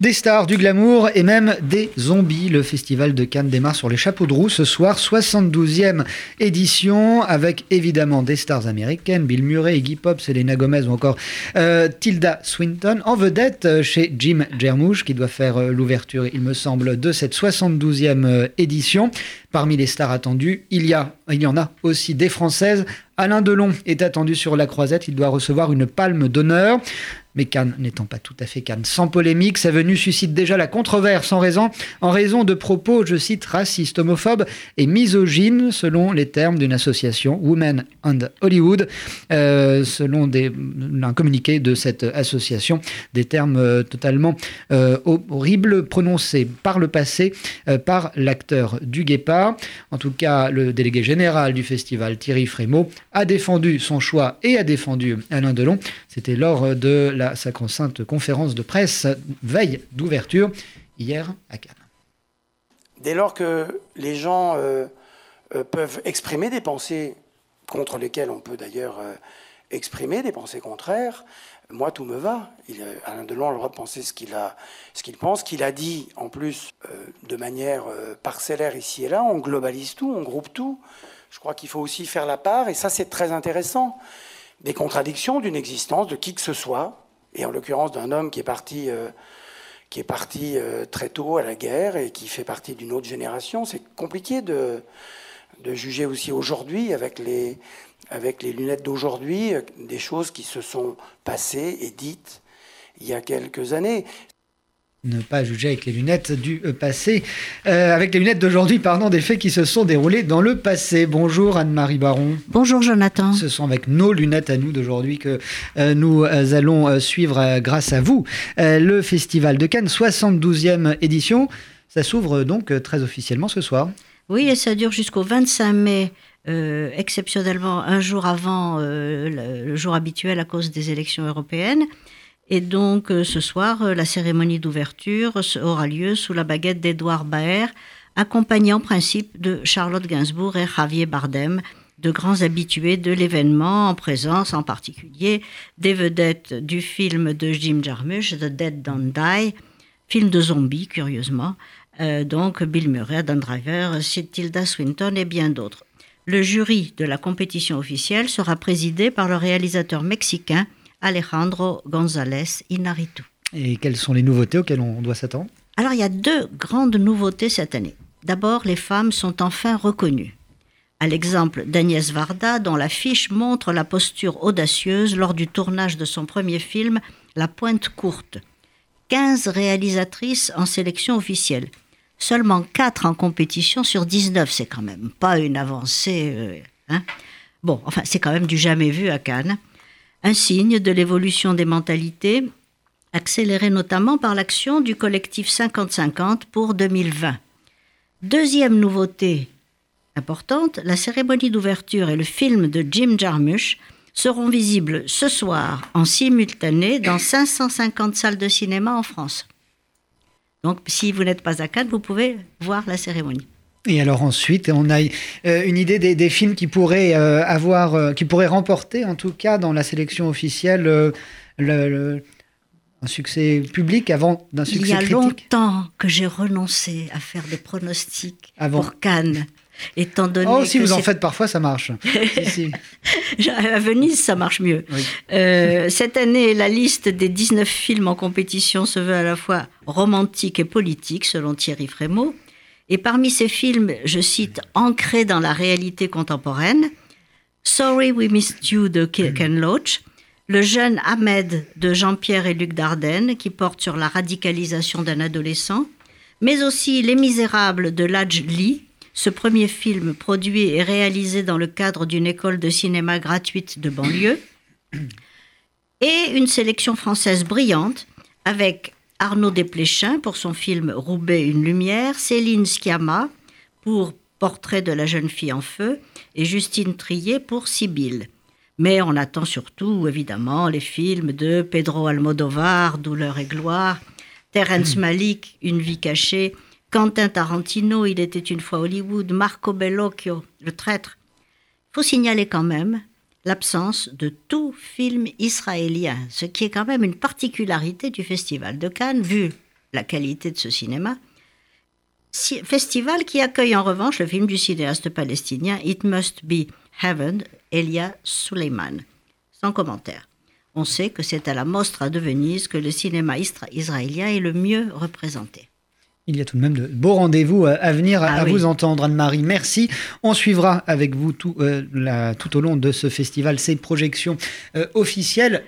Des stars, du glamour et même des zombies. Le festival de Cannes démarre sur les chapeaux de roue ce soir, 72e édition, avec évidemment des stars américaines, Bill Murray, Iggy Pop, Selena Gomez ou encore euh, Tilda Swinton, en vedette euh, chez Jim Jarmusch, qui doit faire euh, l'ouverture, il me semble, de cette 72e édition. Parmi les stars attendues, il y, en a aussi des Françaises. Alain Delon est attendu sur la croisette, il doit recevoir une palme d'honneur. Mais Cannes n'étant pas tout à fait Cannes sans polémique, sa venue suscite déjà la controverse en raison, en raison de propos, je cite, racistes, homophobes et misogynes, selon les termes d'une association, Women and Hollywood, euh, selon un communiqué de cette association, des termes euh, totalement euh, horribles prononcés par le passé par l'acteur du Guépard. En tout cas, le délégué général du festival, Thierry Frémaux, a défendu son choix et a défendu Alain Delon. C'était lors de la sacro-sainte conférence de presse veille d'ouverture hier à Cannes. Dès lors que les gens euh, euh, peuvent exprimer des pensées contre lesquelles on peut d'ailleurs euh, exprimer des pensées contraires, moi tout me va. Il, Alain Delon a le droit de penser ce qu'il a, ce qu'il pense, qu'il a dit en plus de manière parcellaire ici et là. On globalise tout, on groupe tout. Je crois qu'il faut aussi faire la part, et ça c'est très intéressant, des contradictions d'une existence de qui que ce soit, et en l'occurrence d'un homme qui est parti, euh, qui est parti euh, très tôt à la guerre et qui fait partie d'une autre génération. C'est compliqué de, de juger aussi aujourd'hui, avec les, avec les lunettes d'aujourd'hui, euh, des choses qui se sont passées et dites il y a quelques années ne pas juger avec les lunettes du euh, passé, euh, avec les lunettes d'aujourd'hui, pardon, des faits qui se sont déroulés dans le passé. Bonjour Anne-Marie Baron. Bonjour Jonathan. Ce sont avec nos lunettes à nous d'aujourd'hui que euh, nous allons suivre, grâce à vous, le Festival de Cannes, 72e édition. Ça s'ouvre donc très officiellement ce soir. Oui, et ça dure jusqu'au 25 mai. exceptionnellement un jour avant le jour habituel à cause des élections européennes. Et donc euh, ce soir, euh, la cérémonie d'ouverture aura lieu sous la baguette d'Edouard Baer, accompagné en principe de Charlotte Gainsbourg et Javier Bardem, de grands habitués de l'événement, en présence en particulier des vedettes du film de Jim Jarmusch, The Dead Don't Die, film de zombies, curieusement, euh, donc Bill Murray, Adam Driver, Tilda Swinton et bien d'autres. Le jury de la compétition officielle sera présidé par le réalisateur mexicain Alejandro González Inarritu. Et quelles sont les nouveautés auxquelles on doit s'attendre? Alors il y a deux grandes nouveautés cette année. D'abord, les femmes sont enfin reconnues. À l'exemple d'Agnès Varda, dont l'affiche montre la posture audacieuse lors du tournage de son premier film, La Pointe Courte. 15 réalisatrices en sélection officielle. Seulement 4 en compétition sur 19, c'est quand même pas une avancée. Euh, hein bon, enfin, c'est quand même du jamais vu à Cannes un signe de l'évolution des mentalités, accéléré notamment par l'action du collectif 50-50 pour 2020. Deuxième nouveauté importante, la cérémonie d'ouverture et le film de Jim Jarmusch seront visibles ce soir en simultané dans 550 salles de cinéma en France. Donc si vous n'êtes pas à Cannes, vous pouvez voir la cérémonie. Et alors ensuite, on a euh, une idée des, films qui pourraient euh, avoir, euh, qui pourraient remporter, en tout cas dans la sélection officielle, le, un succès public avant d'un succès critique. Il y a longtemps que j'ai renoncé à faire des pronostics pour Cannes. Étant donné oh, si vous en faites parfois, ça marche. À Venise, ça marche mieux. cette année, la liste des 19 films en compétition se veut à la fois romantique et politique, selon Thierry Frémaux. Et parmi ces films, je cite Ancrés dans la réalité contemporaine, Sorry We Missed You de Ken Loach, Le jeune Ahmed de Jean-Pierre et Luc Dardenne, qui porte sur la radicalisation d'un adolescent, mais aussi Les Misérables de Laj Lee, ce premier film produit et réalisé dans le cadre d'une école de cinéma gratuite de banlieue, et une sélection française brillante avec Arnaud Desplechin pour son film Roubaix, une lumière, Céline Sciamma pour Portrait de la jeune fille en feu et Justine Trier pour Sibylle. Mais on attend surtout, évidemment, les films de Pedro Almodovar, Douleur et gloire, Terence. Malik, Une vie cachée, Quentin Tarantino, Il était une fois Hollywood, Marco Bellocchio, Le traître. Faut signaler quand même l'absence de tout film israélien, ce qui est quand même une particularité du Festival de Cannes, vu la qualité de ce cinéma. Festival qui accueille en revanche le film du cinéaste palestinien It Must Be Heaven, Elia Suleiman. Sans commentaire. On sait que c'est à la Mostra de Venise que le cinéma israélien est le mieux représenté. Il y a tout de même de beaux rendez-vous euh, à venir à, ah vous entendre, Anne-Marie. Merci. On suivra avec vous tout, euh, tout, au long de ce festival ces projections euh, officielles.